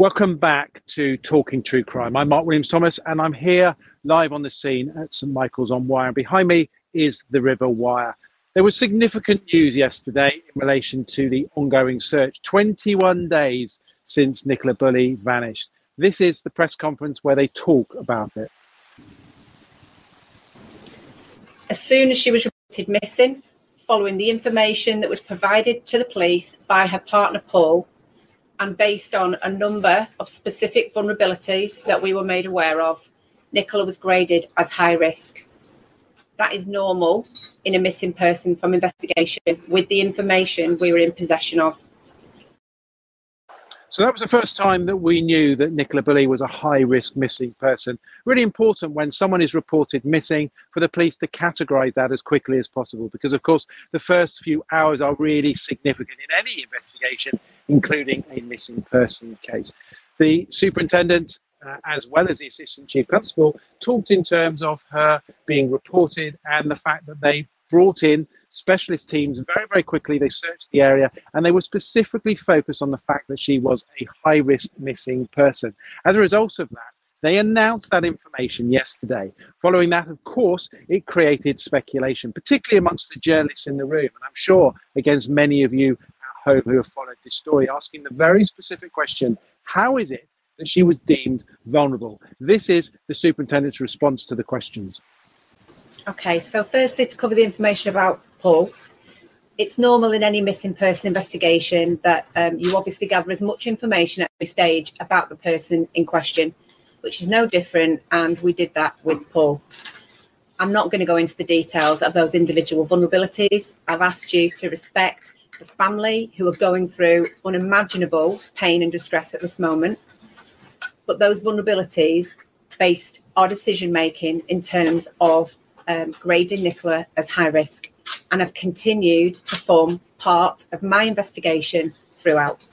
Welcome back to Talking True Crime. I'm Mark Williams Thomas, and I'm here live on the scene at St Michael's on Wyre. And behind me is the River Wyre. There was significant news yesterday in relation to the ongoing search 21 days since Nicola Bulley vanished. This is the press conference where they talk about it. As soon as she was reported missing, following the information that was provided to the police by her partner Paul, and based on a number of specific vulnerabilities that we were made aware of, Nicola was graded as high risk. That is normal in a missing person from investigation with the information we were in possession of. So that was the first time that we knew that Nicola Bulley was a high risk missing person. Really important when someone is reported missing for the police to categorise that as quickly as possible because, of course, the first few hours are really significant in any investigation, including a missing person case. The superintendent, uh, as well as the assistant chief constable, talked in terms of her being reported and the fact that they brought in specialist teams very, very quickly. They searched the area and they were specifically focused on the fact that she was a high risk missing person. As a result of that, they announced that information yesterday. Following that, of course, it created speculation, particularly amongst the journalists in the room. And I'm sure against many of you who have followed this story, asking the very specific question how is it that she was deemed vulnerable? This is the superintendent's response to the questions. Okay, so firstly, to cover the information about Paul, it's normal in any missing person investigation that um, you obviously gather as much information at every stage about the person in question, which is no different. And we did that with Paul. I'm not going to go into the details of those individual vulnerabilities. I've asked you to respect the family who are going through unimaginable pain and distress at this moment. But those vulnerabilities based our decision making in terms of um, grading Nicola as high risk and have continued to form part of my investigation throughout.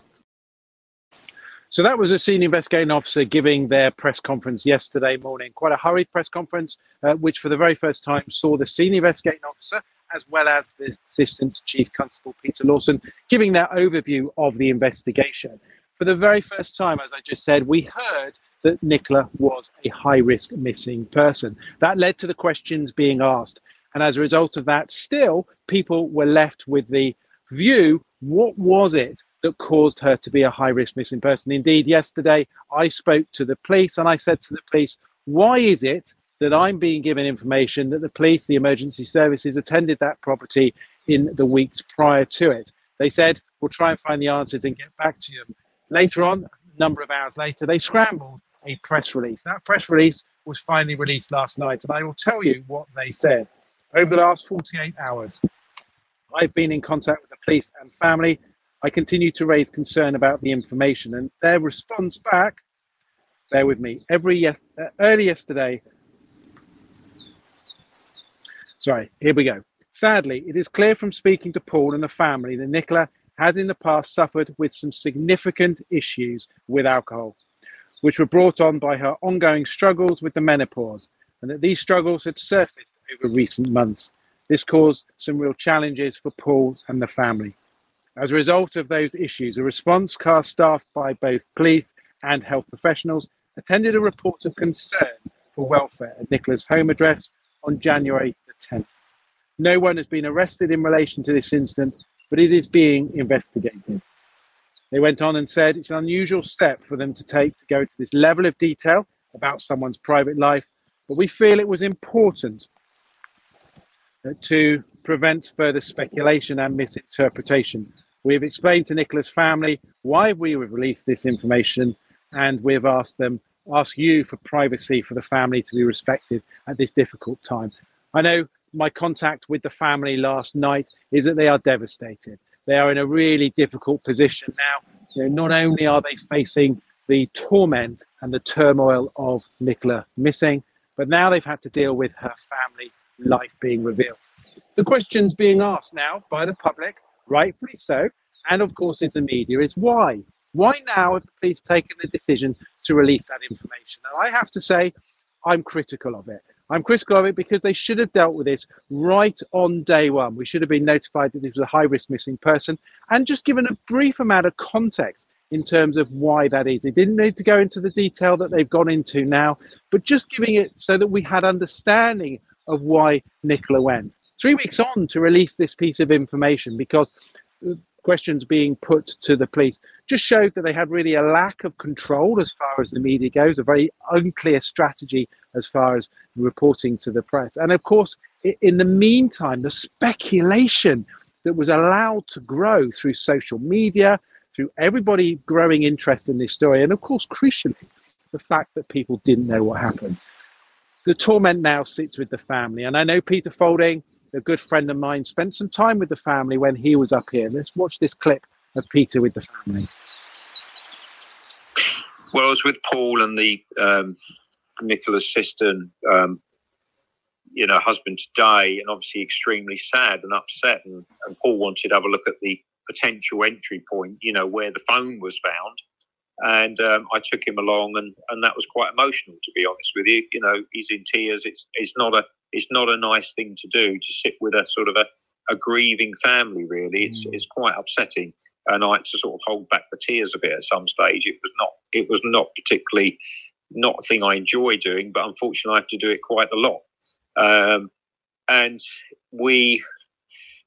So that was a senior investigating officer giving their press conference yesterday morning. Quite a hurried press conference, uh, which for the very first time saw the senior investigating officer as well as the assistant chief constable Peter Lawson giving their overview of the investigation. For the very first time, as I just said, we heard that Nicola was a high risk missing person. That led to the questions being asked. And as a result of that, still people were left with the view what was it that caused her to be a high risk missing person? Indeed, yesterday I spoke to the police and I said to the police, why is it that I'm being given information that the police, the emergency services attended that property in the weeks prior to it? They said, we'll try and find the answers and get back to you. Later on, a number of hours later, they scrambled a press release. That press release was finally released last night, and I will tell you what they said. Over the last 48 hours, I've been in contact with the police and family. I continue to raise concern about the information and their response back. Bear with me. Every yes, uh, early yesterday. Sorry, here we go. Sadly, it is clear from speaking to Paul and the family that Nicola has in the past suffered with some significant issues with alcohol, which were brought on by her ongoing struggles with the menopause, and that these struggles had surfaced over recent months. This caused some real challenges for Paul and the family. As a result of those issues, a response car staffed by both police and health professionals attended a report of concern for welfare at Nicola's home address on January 10th. No one has been arrested in relation to this incident, but it is being investigated. They went on and said it's an unusual step for them to take to go to this level of detail about someone's private life, but we feel it was important to prevent further speculation and misinterpretation. We have explained to Nicola's family why we have released this information, and we have asked them, ask you for privacy for the family to be respected at this difficult time. I know my contact with the family last night is that they are devastated. They are in a really difficult position now. You know, not only are they facing the torment and the turmoil of Nicola missing, but now they've had to deal with her family life being revealed. The questions being asked now by the public, rightfully so, and of course in the media, is why? Why now have the police taken the decision to release that information? And I have to say, I'm critical of it. I'm critical of because they should have dealt with this right on day one. We should have been notified that this was a high risk missing person and just given a brief amount of context in terms of why that is. It didn't need to go into the detail that they've gone into now, but just giving it so that we had understanding of why Nicola went. Three weeks on to release this piece of information because uh, questions being put to the police just showed that they had really a lack of control as far as the media goes, a very unclear strategy as far as reporting to the press. And of course, in the meantime, the speculation that was allowed to grow through social media, through everybody growing interest in this story, and of course, crucially, the fact that people didn't know what happened. The torment now sits with the family, and I know Peter Faulding, a good friend of mine, spent some time with the family when he was up here. Let's watch this clip of Peter with the family. Well, I was with Paul and the um, Nicola's sister, and, um, you know, husband today, and obviously extremely sad and upset. And, and Paul wanted to have a look at the potential entry point, you know, where the phone was found. And um, I took him along, and, and that was quite emotional, to be honest with you. You know, he's in tears. It's it's not a it's not a nice thing to do to sit with a sort of a, a grieving family. Really, it's mm. it's quite upsetting, and I had to sort of hold back the tears a bit at some stage. It was not it was not particularly not a thing I enjoy doing, but unfortunately, I have to do it quite a lot. Um, and we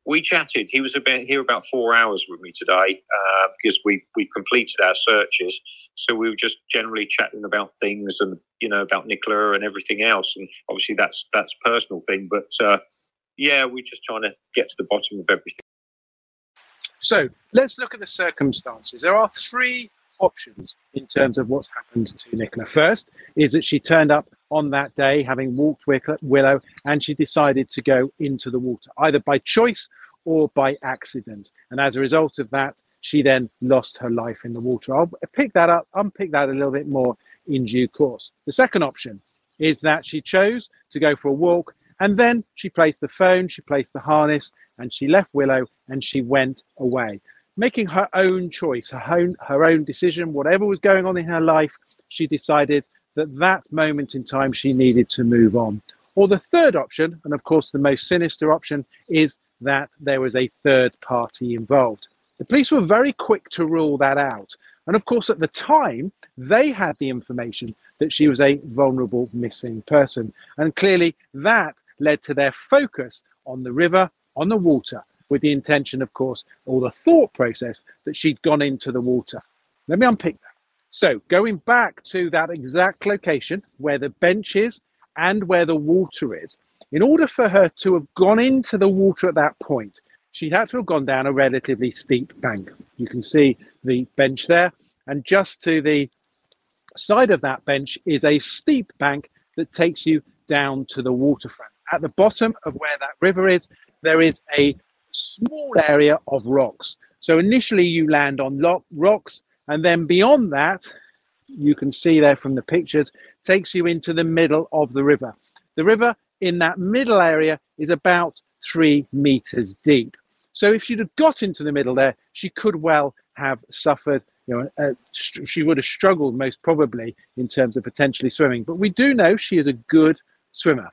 we chatted. He was about here about four hours with me today uh, because we we completed our searches. So we were just generally chatting about things and you know about Nicola and everything else. And obviously that's that's personal thing, but uh, yeah, we're just trying to get to the bottom of everything. So let's look at the circumstances. There are three options in terms of what's happened to Nicola. First is that she turned up on that day, having walked Willow, and she decided to go into the water, either by choice or by accident. And as a result of that, she then lost her life in the water. I'll pick that up, unpick that a little bit more in due course. The second option is that she chose to go for a walk and then she placed the phone, she placed the harness, and she left Willow and she went away making her own choice, her own, her own decision, whatever was going on in her life, she decided that that moment in time she needed to move on. Or the third option, and of course the most sinister option, is that there was a third party involved. The police were very quick to rule that out. And of course, at the time, they had the information that she was a vulnerable missing person. And clearly, that led to their focus on the river, on the water, with the intention, of course, or the thought process that she'd gone into the water. Let me unpick that. So, going back to that exact location where the bench is and where the water is, in order for her to have gone into the water at that point, she had to have gone down a relatively steep bank. You can see the bench there, and just to the side of that bench is a steep bank that takes you down to the waterfront. At the bottom of where that river is, there is a small area of rocks. So initially you land on rocks, and then beyond that, you can see there from the pictures, takes you into the middle of the river. The river in that middle area is about three meters deep. So if she'd have got into the middle there, she could well have suffered. You know, uh, she would have struggled most probably in terms of potentially swimming. But we do know she is a good swimmer.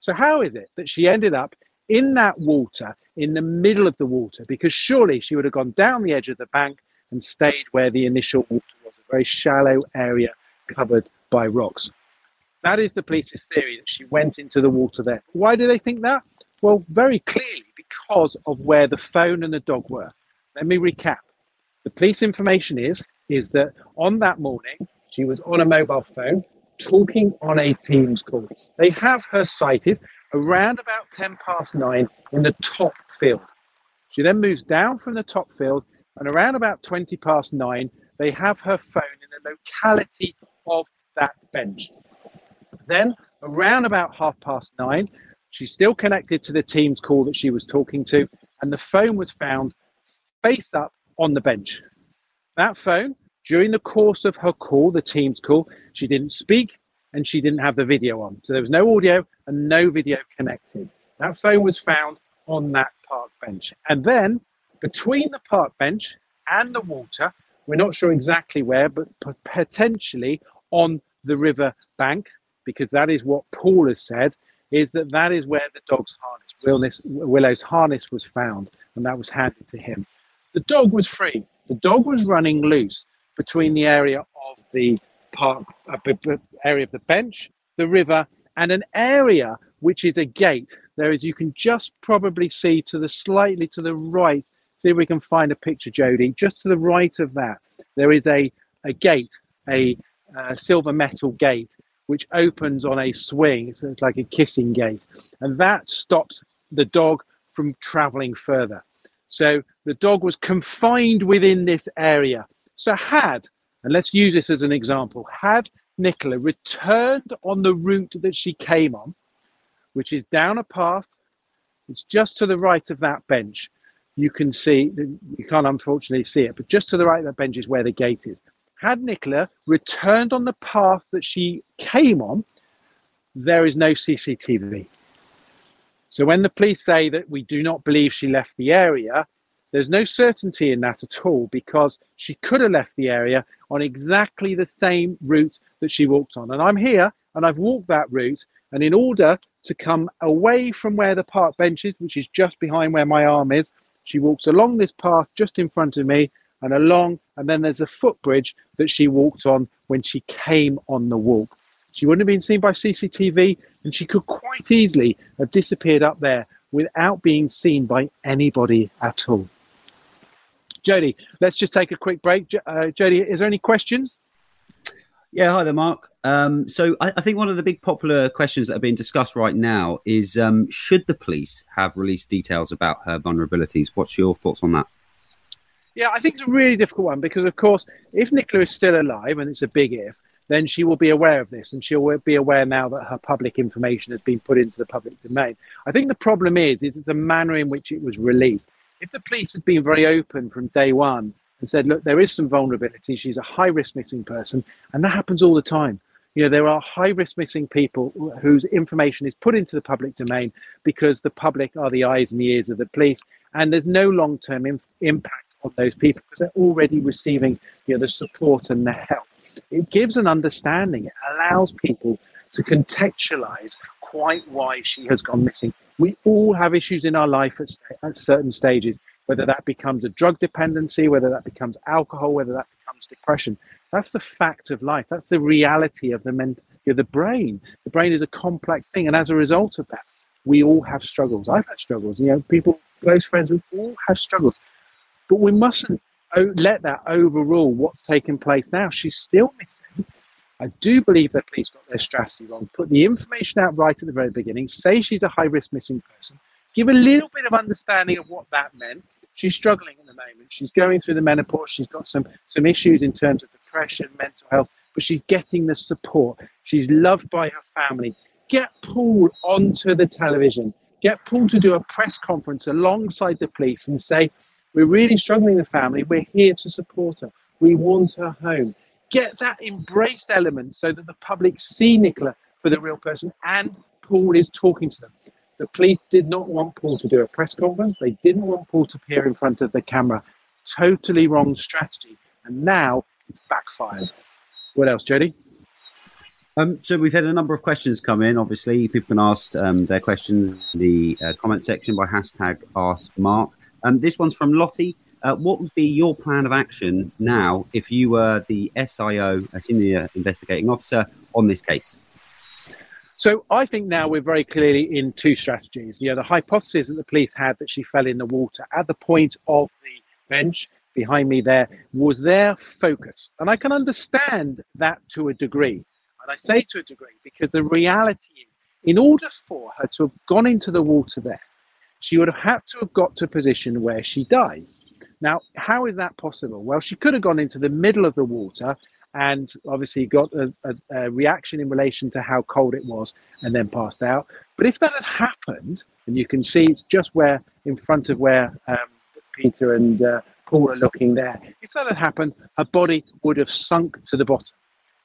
So how is it that she ended up in that water, in the middle of the water, because surely she would have gone down the edge of the bank and stayed where the initial water was, a very shallow area covered by rocks. That is the police's theory that she went into the water there. Why do they think that? Well, very clearly because of where the phone and the dog were. Let me recap. The police information is is that on that morning she was on a mobile phone talking on a Teams call. They have her sighted around about 10 past nine in the top field. She then moves down from the top field, and around about 20 past nine, they have her phone in the locality of that bench. Then, around about half past nine, she's still connected to the Teams call that she was talking to, and the phone was found face up on the bench. That phone, during the course of her call, the Teams call, she didn't speak, and she didn't have the video on. So there was no audio and no video connected. That phone was found on that park bench. And then between the park bench and the water, we're not sure exactly where, but potentially on the river bank, because that is what Paul has said, is that that is where the dog's harness, Willow's harness was found, and that was handed to him. The dog was free. The dog was running loose. between the area of the park, uh, area of the bench, the river, and an area which is a gate. There is, you can just probably see to the slightly to the right. See if we can find a picture, Jody. Just to the right of that, there is a, a gate, a uh, silver metal gate, which opens on a swing. So it's like a kissing gate. And that stops the dog from traveling further. So the dog was confined within this area. So, had, and let's use this as an example, had Nicola returned on the route that she came on, which is down a path, it's just to the right of that bench. You can see, you can't unfortunately see it, but just to the right of that bench is where the gate is. Had Nicola returned on the path that she came on, there is no CCTV. So when the police say that we do not believe she left the area, there's no certainty in that at all because she could have left the area on exactly the same route that she walked on. And I'm here and I've walked that route. And in order to come away from where the park bench is, which is just behind where my arm is, she walks along this path just in front of me and along. And then there's a footbridge that she walked on when she came on the walk. She wouldn't have been seen by CCTV, and she could quite easily have disappeared up there without being seen by anybody at all. Jody, let's just take a quick break. Uh, Jody, is there any questions? Yeah, hi there, Mark. Um, so I, I, think one of the big popular questions that are being discussed right now is um, should the police have released details about her vulnerabilities? What's your thoughts on that? Yeah, I think it's a really difficult one because, of course, if Nicola is still alive, and it's a big if, then she will be aware of this and she'll be aware now that her public information has been put into the public domain. I think the problem is, is the manner in which it was released. If the police had been very open from day one and said, look, there is some vulnerability, she's a high risk missing person, and that happens all the time. You know, there are high risk missing people whose information is put into the public domain because the public are the eyes and the ears of the police, and there's no long term impact on those people because they're already receiving you know, the support and the help. It gives an understanding, it allows people to contextualize quite why she has gone missing. We all have issues in our life at, at certain stages, whether that becomes a drug dependency, whether that becomes alcohol, whether that becomes depression. That's the fact of life. That's the reality of the, men- the brain. The brain is a complex thing. And as a result of that, we all have struggles. I've had struggles. You know, people, close friends, we all have struggles. But we mustn't let that overrule what's taking place now. She's still missing. I do believe that police got their strategy wrong. Put the information out right at the very beginning. Say she's a high risk missing person. Give a little bit of understanding of what that meant. She's struggling at the moment. She's going through the menopause. She's got some some issues in terms of depression, mental health, but she's getting the support. She's loved by her family. Get Paul onto the television. Get Paul to do a press conference alongside the police and say, we're really struggling the family. We're here to support her. We want her home. Get that embraced element so that the public see Nicola for the real person and Paul is talking to them. The police did not want Paul to do a press conference. They didn't want Paul to appear in front of the camera. Totally wrong strategy. And now it's backfired. What else, Jody? Um, so we've had a number of questions come in. Obviously, people can ask um, their questions in the uh, comment section by hashtag Ask Mark. Um, this one's from Lottie. Uh, what would be your plan of action now if you were the SIO, a senior investigating officer, on this case? So I think now we're very clearly in two strategies. You know, the hypothesis that the police had that she fell in the water at the point of the bench behind me there was their focus. And I can understand that to a degree. And I say to a degree because the reality is, in order for her to have gone into the water there, she would have had to have got to a position where she dies. Now, how is that possible? Well, she could have gone into the middle of the water and obviously got a, a, a, reaction in relation to how cold it was and then passed out. But if that had happened, and you can see it's just where in front of where um, Peter and uh, Paul are looking there, if that had happened, her body would have sunk to the bottom.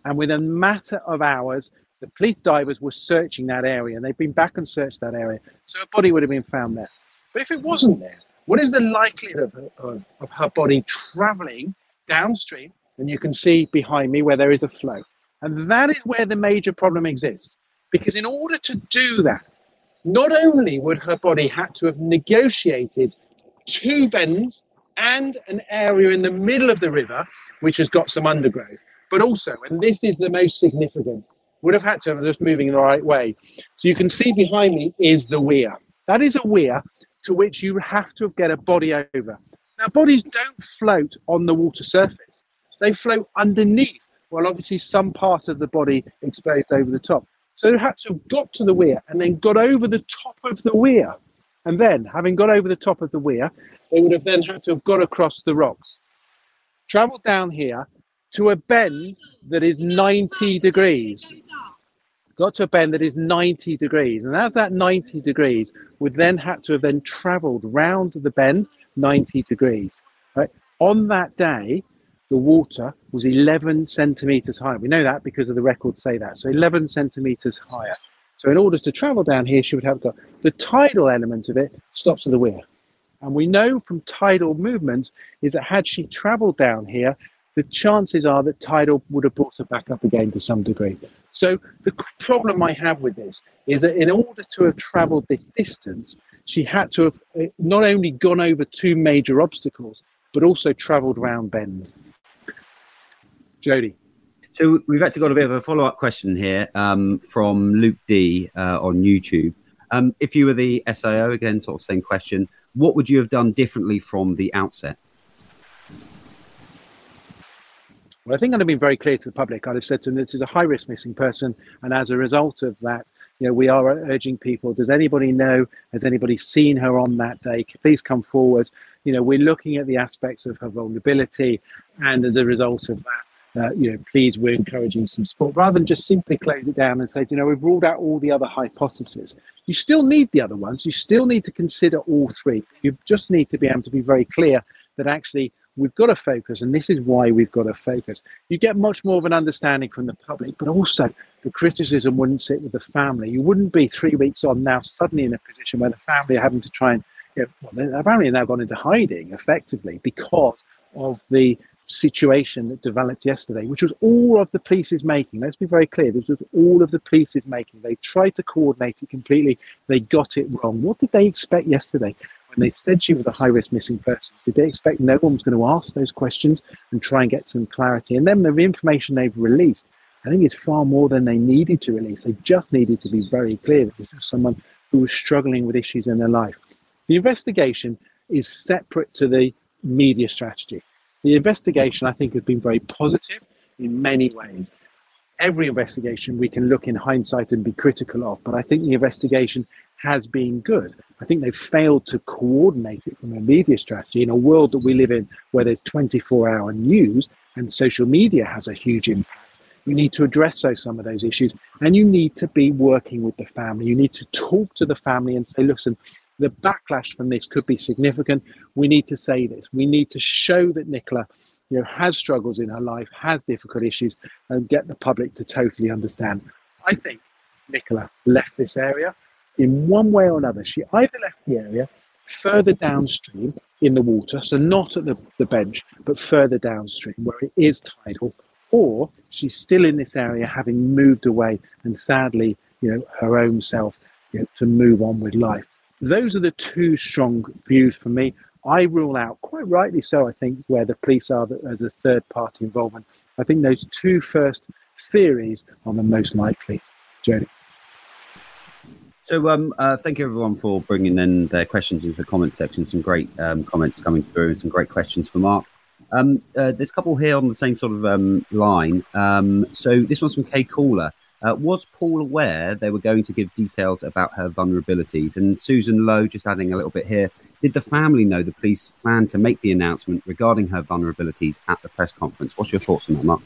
And within a matter of hours, the police divers were searching that area and they've been back and searched that area. So her body would have been found there. But if it wasn't there, what is the likelihood of, of, of her body traveling downstream? And you can see behind me where there is a flow. And that is where the major problem exists. Because in order to do that, not only would her body have to have negotiated two bends and an area in the middle of the river which has got some undergrowth. But also, and this is the most significant, would have had to have just moving in the right way. So you can see behind me is the weir. That is a weir to which you have to get a body over. Now, bodies don't float on the water surface, they float underneath. Well, obviously, some part of the body exposed over the top. So you had to have got to the weir and then got over the top of the weir. And then, having got over the top of the weir, they would have then had to have got across the rocks, travelled down here to a bend that is 90 degrees. Got to a bend that is 90 degrees. And as that 90 degrees would then have to have then travelled round the bend 90 degrees. Right? On that day, the water was 11 centimeters higher. We know that because of the records say that. So 11 centimeters higher. So in order to travel down here, she would have got the tidal element of it stops at the weir. And we know from tidal movements is that had she traveled down here, the chances are that tidal would have brought her back up again to some degree. So the problem I have with this is that in order to have traveled this distance, she had to have eh, not only gone over two major obstacles, but also traveled round bends. Jody. So we've actually got a bit of a follow-up question here um, from Luke D uh, on YouTube. Um, if you were the SIO, again, sort of same question, what would you have done differently from the outset? Well, I think I'd have been very clear to the public. I'd have said to them, this is a high risk missing person. And as a result of that, you know, we are urging people, does anybody know, has anybody seen her on that day? Please come forward. You know, we're looking at the aspects of her vulnerability. And as a result of that, uh, you know, please, we're encouraging some support rather than just simply close it down and say, you know, we've ruled out all the other hypotheses. You still need the other ones. You still need to consider all three. You just need to be able to be very clear that actually we've got to focus, and this is why we've got to focus. You get much more of an understanding from the public, but also the criticism wouldn't sit with the family. You wouldn't be three weeks on now suddenly in a position where the family are having to try and, you know, well, the family are now gone into hiding effectively because of the situation that developed yesterday, which was all of the police's making. Let's be very clear, this was all of the police's making. They tried to coordinate it completely, they got it wrong. What did they expect yesterday? And they said she was a high risk missing person, did they expect no one was going to ask those questions and try and get some clarity? And then the information they've released, I think, is far more than they needed to release. They just needed to be very clear that this is someone who was struggling with issues in their life. The investigation is separate to the media strategy. The investigation, I think, has been very positive in many ways. Every investigation we can look in hindsight and be critical of, but I think the investigation has been good. I think they've failed to coordinate it from a media strategy in a world that we live in where there's 24 hour news and social media has a huge impact. You need to address those, some of those issues and you need to be working with the family. You need to talk to the family and say, listen, the backlash from this could be significant. We need to say this. We need to show that Nicola you know, has struggles in her life, has difficult issues, and get the public to totally understand. I think Nicola left this area in one way or another. She either left the area further downstream in the water, so not at the, the bench, but further downstream where it is tidal, or she's still in this area having moved away and sadly, you know, her own self you know, to move on with life. Those are the two strong views for me. I rule out, quite rightly so, I think, where the police are as a third party involvement. I think those two first theories are the most likely. Jody. So, um, uh, thank you everyone for bringing in their questions into the comments section. Some great um, comments coming through, and some great questions for Mark. Um, uh, there's a couple here on the same sort of um, line. Um, so, this one's from Kay Caller. Uh, was Paul aware they were going to give details about her vulnerabilities? And Susan Lowe, just adding a little bit here, did the family know the police planned to make the announcement regarding her vulnerabilities at the press conference? What's your thoughts on that, Mark?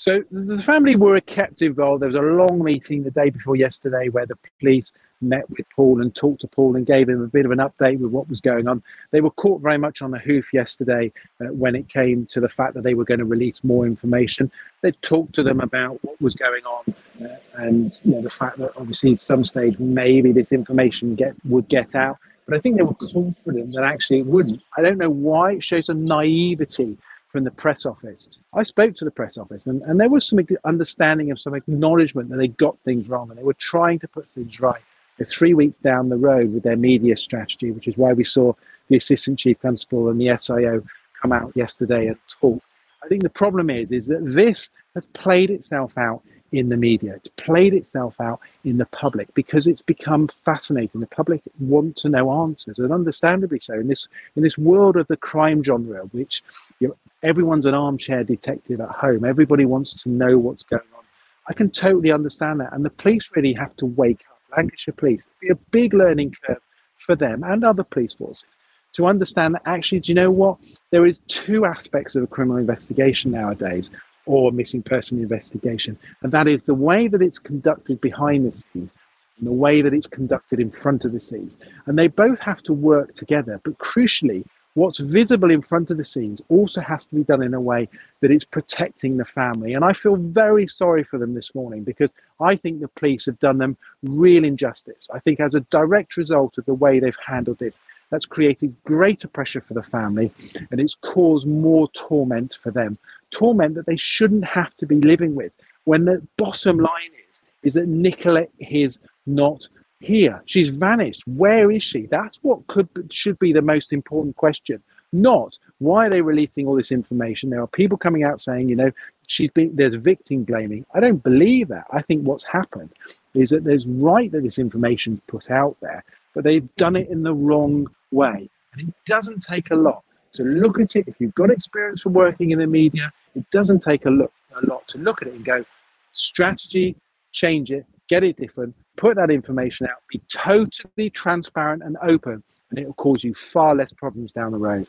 So the family were kept involved. There was a long meeting the day before yesterday where the police met with Paul and talked to Paul and gave him a bit of an update with what was going on. They were caught very much on the hoof yesterday uh, when it came to the fact that they were going to release more information. They talked to them about what was going on uh, and you know, the fact that obviously at some stage maybe this information get would get out. But I think they were confident that actually it wouldn't. I don't know why. It shows a naivety from the press office. I spoke to the press office, and, and there was some understanding of some acknowledgement that they got things wrong and they were trying to put things right. They're three weeks down the road with their media strategy, which is why we saw the assistant chief constable and the SIO come out yesterday and talk. I think the problem is is that this has played itself out in the media. It's played itself out in the public because it's become fascinating. The public want to know answers, and understandably so. In this in this world of the crime genre, which you know, everyone's an armchair detective at home, everybody wants to know what's going on. I can totally understand that, and the police really have to wake up. Lancashire Police, be a big learning curve for them and other police forces to understand that actually, do you know what? There is two aspects of a criminal investigation nowadays or missing person investigation. And that is the way that it's conducted behind the scenes and the way that it's conducted in front of the scenes. And they both have to work together. But crucially, what's visible in front of the scenes also has to be done in a way that it's protecting the family. And I feel very sorry for them this morning because I think the police have done them real injustice. I think, as a direct result of the way they've handled this, that's created greater pressure for the family and it's caused more torment for them torment that they shouldn't have to be living with. When the bottom line is, is that Nicolette is not here. She's vanished. Where is she? That's what could should be the most important question. Not why are they releasing all this information? There are people coming out saying, you know, she's been there's victim blaming. I don't believe that. I think what's happened is that there's right that this information put out there, but they've done it in the wrong way. And it doesn't take a lot to look at it. If you've got experience from working in the media, it doesn't take a look a lot to look at it and go, strategy, change it, get it different, put that information out, be totally transparent and open, and it will cause you far less problems down the road.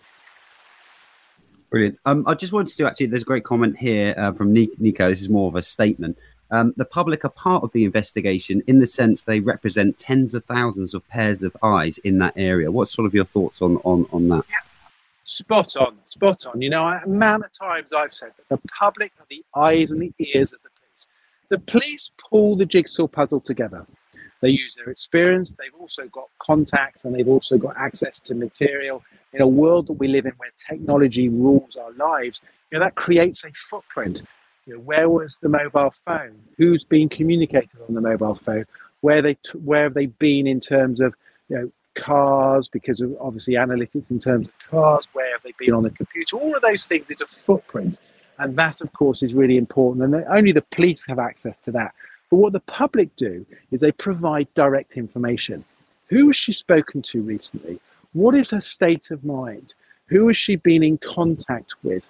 Brilliant. Um, I just wanted to actually, there's a great comment here uh, from Nico. This is more of a statement. Um, the public are part of the investigation in the sense they represent tens of thousands of pairs of eyes in that area. What's sort of your thoughts on on, on that? Yeah. Spot on, spot on. You know, a amount of times I've said that the public are the eyes and the ears of the police. The police pull the jigsaw puzzle together. They use their experience, they've also got contacts, and they've also got access to material. In a world that we live in where technology rules our lives, you know, that creates a footprint. You know, where was the mobile phone? Who's been communicated on the mobile phone? Where they t- where have they been in terms of you know cars because of obviously analytics in terms of cars, where have they been on the computer, all of those things is a footprint. And that, of course, is really important. And only the police have access to that. But what the public do is they provide direct information. Who has she spoken to recently? What is her state of mind? Who has she been in contact with?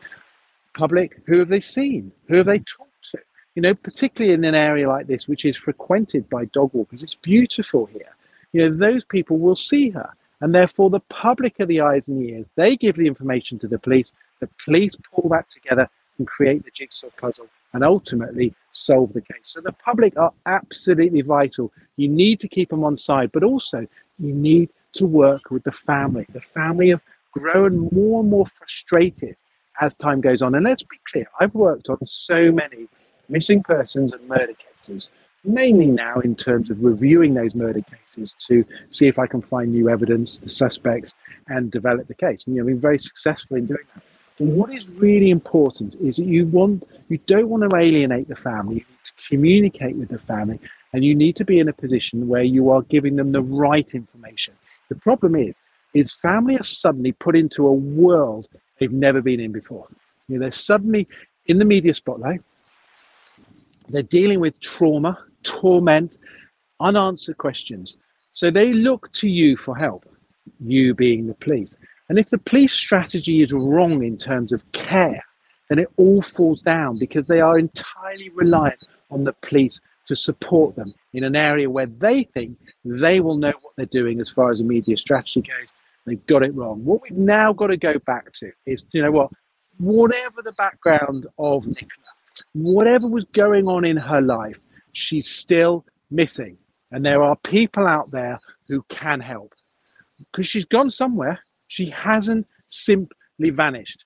Public, who have they seen? Who have they talked to? You know, particularly in an area like this, which is frequented by dog walkers, it's beautiful here you know, those people will see her. And therefore, the public are the eyes and the ears. They give the information to the police. The police pull that together and create the jigsaw puzzle and ultimately solve the case. So the public are absolutely vital. You need to keep them on side, but also you need to work with the family. The family have grown more and more frustrated as time goes on. And let's be clear, I've worked on so many missing persons and murder cases mainly now in terms of reviewing those murder cases to see if I can find new evidence, the suspects, and develop the case. And you know, I've been very successful in doing that. But what is really important is that you want you don't want to alienate the family. You need to communicate with the family, and you need to be in a position where you are giving them the right information. The problem is, is family are suddenly put into a world they've never been in before. You know, they're suddenly in the media spotlight. They're dealing with trauma torment, unanswered questions. So they look to you for help, you being the police. And if the police strategy is wrong in terms of care, then it all falls down because they are entirely reliant on the police to support them in an area where they think they will know what they're doing as far as a media strategy goes. They've got it wrong. What we've now got to go back to is, you know what, whatever the background of Nicola, whatever was going on in her life, she's still missing. And there are people out there who can help because she's gone somewhere. She hasn't simply vanished.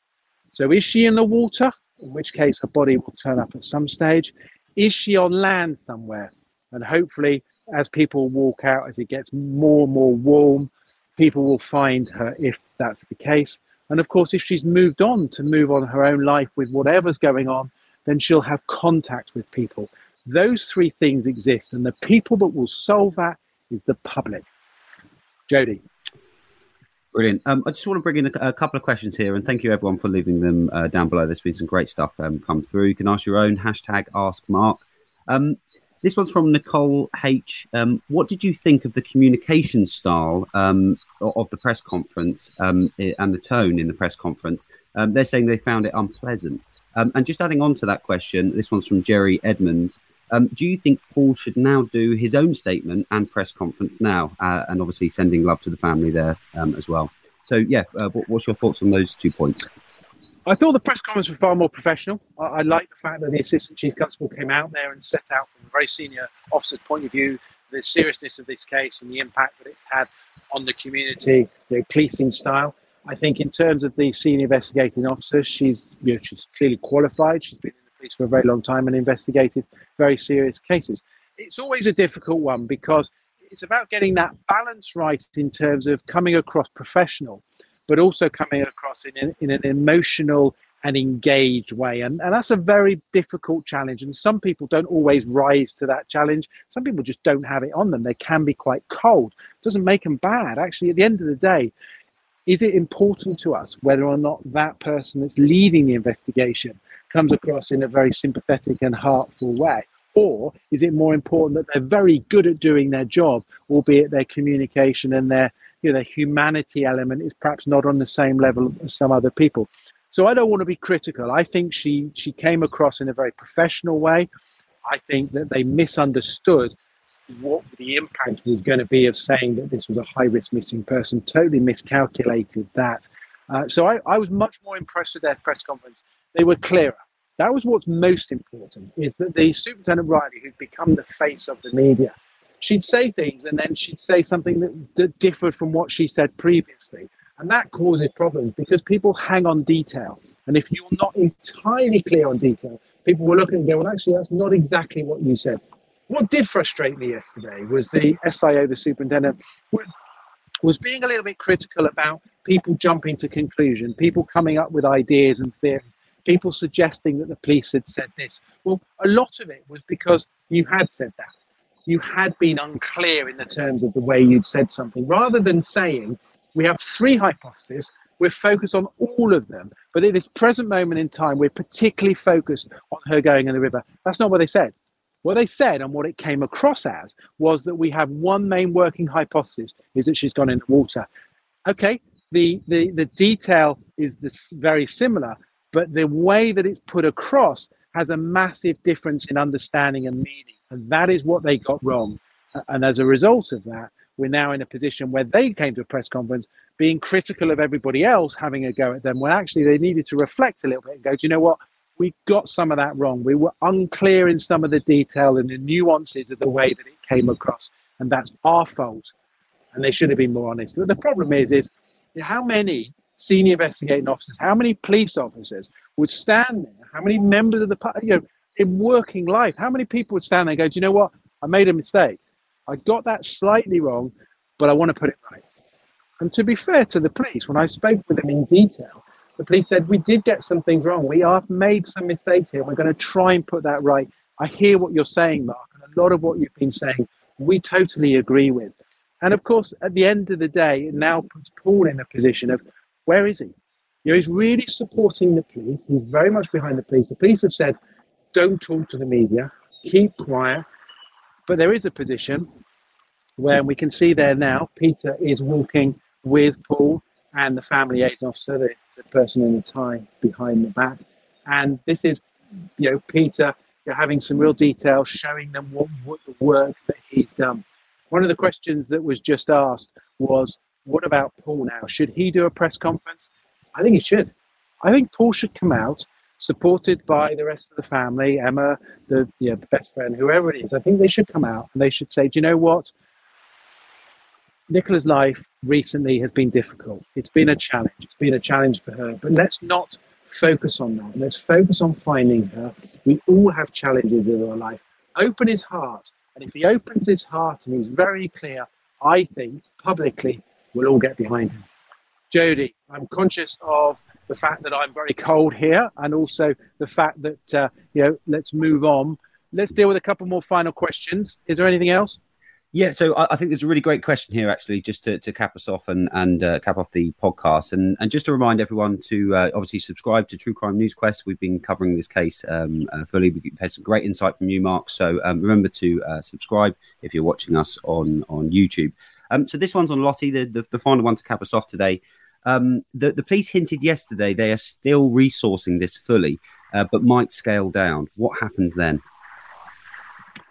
So, is she in the water? In which case, her body will turn up at some stage. Is she on land somewhere? And hopefully, as people walk out, as it gets more and more warm, people will find her if that's the case. And of course, if she's moved on to move on her own life with whatever's going on, then she'll have contact with people. Those three things exist, and the people that will solve that is the public. Jody. Brilliant. Um, I just want to bring in a, a, couple of questions here, and thank you everyone for leaving them uh, down below. There's been some great stuff um, come through. You can ask your own hashtag Ask Mark. Um, this one's from Nicole H. Um, what did you think of the communication style um, of the press conference um, and the tone in the press conference? they're saying they found it unpleasant. and just adding on to that question, this one's from Jerry Edmonds. Um, do you think Paul should now do his own statement and press conference now, uh, and obviously sending love to the family there um, as well? So, yeah, uh, what, what's your thoughts on those two points? I thought the press conference was far more professional. I, I like the fact that the assistant chief constable came out there and set out from a very senior officer's point of view the seriousness of this case and the impact that it's had on the community, know, policing style. I think in terms of the senior investigating officer, she's you know, she's clearly qualified. She's been for a very long time and investigated very serious cases. It's always a difficult one because it's about getting that balance right in terms of coming across professional, but also coming across in an, in an emotional and engaged way. And, and that's a very difficult challenge. And some people don't always rise to that challenge. Some people just don't have it on them. They can be quite cold. It doesn't make them bad. Actually, at the end of the day, is it important to us whether or not that person that's leading the investigation comes across in a very sympathetic and heartful way? Or is it more important that they're very good at doing their job, albeit their communication and their you know, their humanity element is perhaps not on the same level as some other people. So I don't want to be critical. I think she she came across in a very professional way. I think that they misunderstood what the impact was going to be of saying that this was a high risk missing person, totally miscalculated that. Uh, so I, I was much more impressed with their press conference. They were clearer. That was what's most important, is that the Superintendent Riley, who'd become the face of the media, she'd say things and then she'd say something that, that differed from what she said previously. And that causes problems because people hang on detail. And if you're not entirely clear on detail, people will look and go, well, actually, that's not exactly what you said. What did frustrate me yesterday was the SIO, the superintendent, was being a little bit critical about people jumping to conclusion, people coming up with ideas and theories, people suggesting that the police had said this. Well, a lot of it was because you had said that. You had been unclear in the terms of the way you'd said something, rather than saying, we have three hypotheses, we're focused on all of them, but at this present moment in time, we're particularly focused on her going in the river. That's not what they said. What they said and what it came across as was that we have one main working hypothesis is that she's gone in water. Okay, the, the, the detail is this very similar, but the way that it's put across has a massive difference in understanding and meaning. And that is what they got wrong. And as a result of that, we're now in a position where they came to a press conference being critical of everybody else having a go at them when actually they needed to reflect a little bit and go, do you know what? We got some of that wrong. We were unclear in some of the detail and the nuances of the way that it came across. And that's our fault. And they should have been more honest. But the problem is, is how many senior investigating officers, how many police officers would stand there, how many members of the, you know, in working life, how many people would stand there and go, do you know what? I made a mistake. I got that slightly wrong, but I want to put it right. And to be fair to the police, when I spoke with them in detail, the police said, We did get some things wrong. We have made some mistakes here. We're going to try and put that right. I hear what you're saying, Mark, and a lot of what you've been saying, we totally agree with. And of course, at the end of the day, it now puts Paul in a position of where is he? You know, he's really supporting the police. He's very much behind the police. The police have said, don't talk to the media, keep quiet. But there is a position where we can see there now, Peter is walking with Paul and the family liaison officer, the, the person in the tie behind the back. And this is, you know, Peter you're having some real detail, showing them what, what the work that he's done. One of the questions that was just asked was, what about Paul now? Should he do a press conference? I think he should. I think Paul should come out, supported by the rest of the family, Emma, the you know, the best friend, whoever it is. I think they should come out and they should say, do you know what? Nicola's life recently has been difficult. It's been a challenge. It's been a challenge for her. But let's not focus on that. Let's focus on finding her. We all have challenges in our life. Open his heart. And if he opens his heart and he's very clear, I think publicly we'll all get behind him. Jody, I'm conscious of the fact that I'm very cold here and also the fact that, uh, you know, let's move on. Let's deal with a couple more final questions. Is there anything else? Yeah, so I, I, think there's a really great question here, actually, just to, to cap us off and and uh, cap off the podcast, and and just to remind everyone to uh, obviously subscribe to True Crime News Quest. We've been covering this case um, uh, fully. We've had some great insight from you, Mark. So um, remember to uh, subscribe if you're watching us on on YouTube. Um, so this one's on Lottie, the, the, the final one to cap us off today. Um, the, the police hinted yesterday they are still resourcing this fully, uh, but might scale down. What happens then?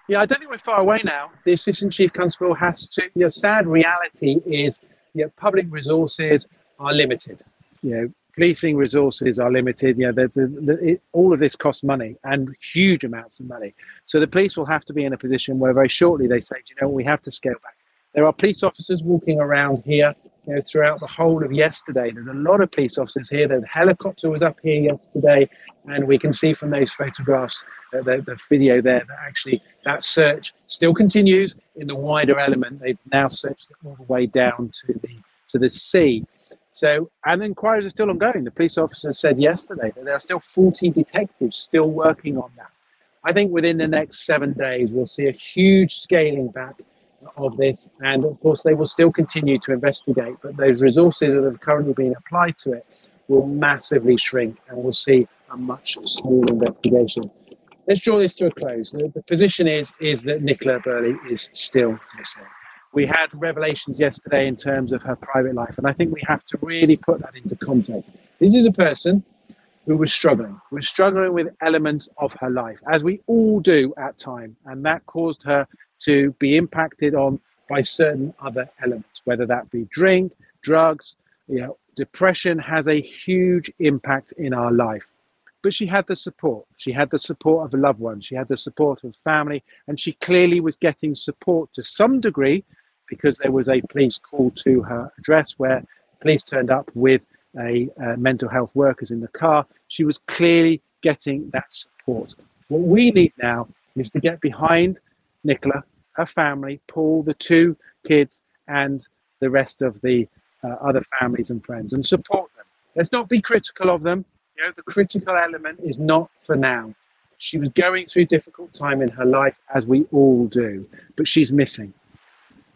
Yeah, I don't think we're far away now. The assistant chief constable has to. The sad reality is, you know, public resources are limited. You know, policing resources are limited. You know, there's a, the, it, all of this costs money and huge amounts of money. So the police will have to be in a position where very shortly they say, you know, we have to scale back. There are police officers walking around here you know, throughout the whole of yesterday. There's a lot of police officers here. The helicopter was up here yesterday, and we can see from those photographs, uh, the, the video there, that actually that search still continues in the wider element. They've now searched it all the way down to the to the sea. So, and the inquiries are still ongoing. The police officer said yesterday that there are still 40 detectives still working on that. I think within the next seven days, we'll see a huge scaling back of this. And of course, they will still continue to investigate, but those resources that have currently been applied to it will massively shrink and we'll see a much smaller investigation. Let's draw this to a close. The, the position is, is that Nicola Bulley is still missing. We had revelations yesterday in terms of her private life, and I think we have to really put that into context. This is a person who was struggling, was struggling with elements of her life, as we all do at time, and that caused her to be impacted on by certain other elements, whether that be drink, drugs, you know, depression has a huge impact in our life. But she had the support. She had the support of a loved one. She had the support of family, and she clearly was getting support to some degree because there was a police call to her address where police turned up with a uh, mental health workers in the car. She was clearly getting that support. What we need now is to get behind Nicola her family, Paul, the two kids, and the rest of the uh, other families and friends, and support them. Let's not be critical of them. You know, the critical element is not for now. She was going through a difficult time in her life, as we all do, but she's missing.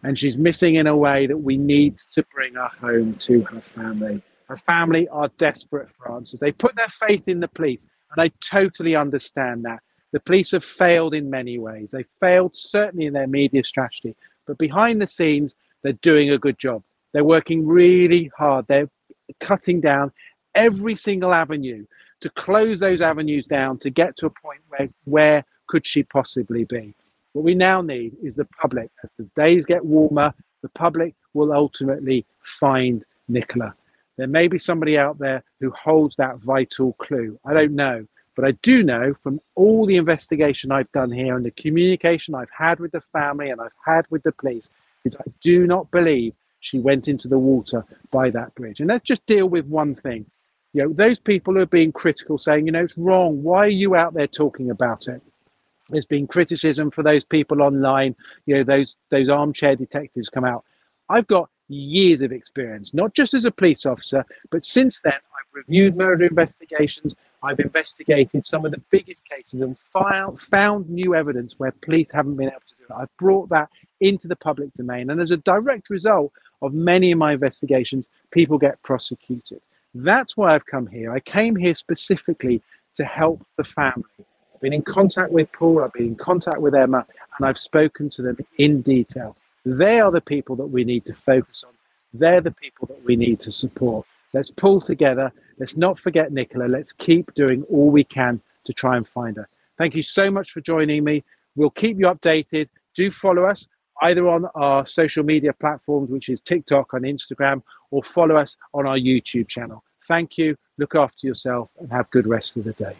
And she's missing in a way that we need to bring her home to her family. Her family are desperate for answers. They put their faith in the police, and I totally understand that. The police have failed in many ways. They failed certainly in their media strategy, but behind the scenes, they're doing a good job. They're working really hard. They're cutting down every single avenue to close those avenues down to get to a point where where could she possibly be? What we now need is the public. As the days get warmer, the public will ultimately find Nicola. There may be somebody out there who holds that vital clue. I don't know. But I do know from all the investigation I've done here and the communication I've had with the family and I've had with the police is I do not believe she went into the water by that bridge. And let's just deal with one thing. You know, those people who are being critical, saying, you know, it's wrong. Why are you out there talking about it? There's been criticism for those people online. You know, those those armchair detectives come out. I've got years of experience, not just as a police officer, but since then reviewed murder investigations. I've investigated some of the biggest cases and found new evidence where police haven't been able to do it. I've brought that into the public domain. And as a direct result of many of my investigations, people get prosecuted. That's why I've come here. I came here specifically to help the family. I've been in contact with Paul, I've been in contact with Emma, and I've spoken to them in detail. They are the people that we need to focus on. They're the people that we need to support. Let's pull together. Let's not forget Nicola. Let's keep doing all we can to try and find her. Thank you so much for joining me. We'll keep you updated. Do follow us either on our social media platforms, which is TikTok and Instagram, or follow us on our YouTube channel. Thank you. Look after yourself and have a good rest of the day.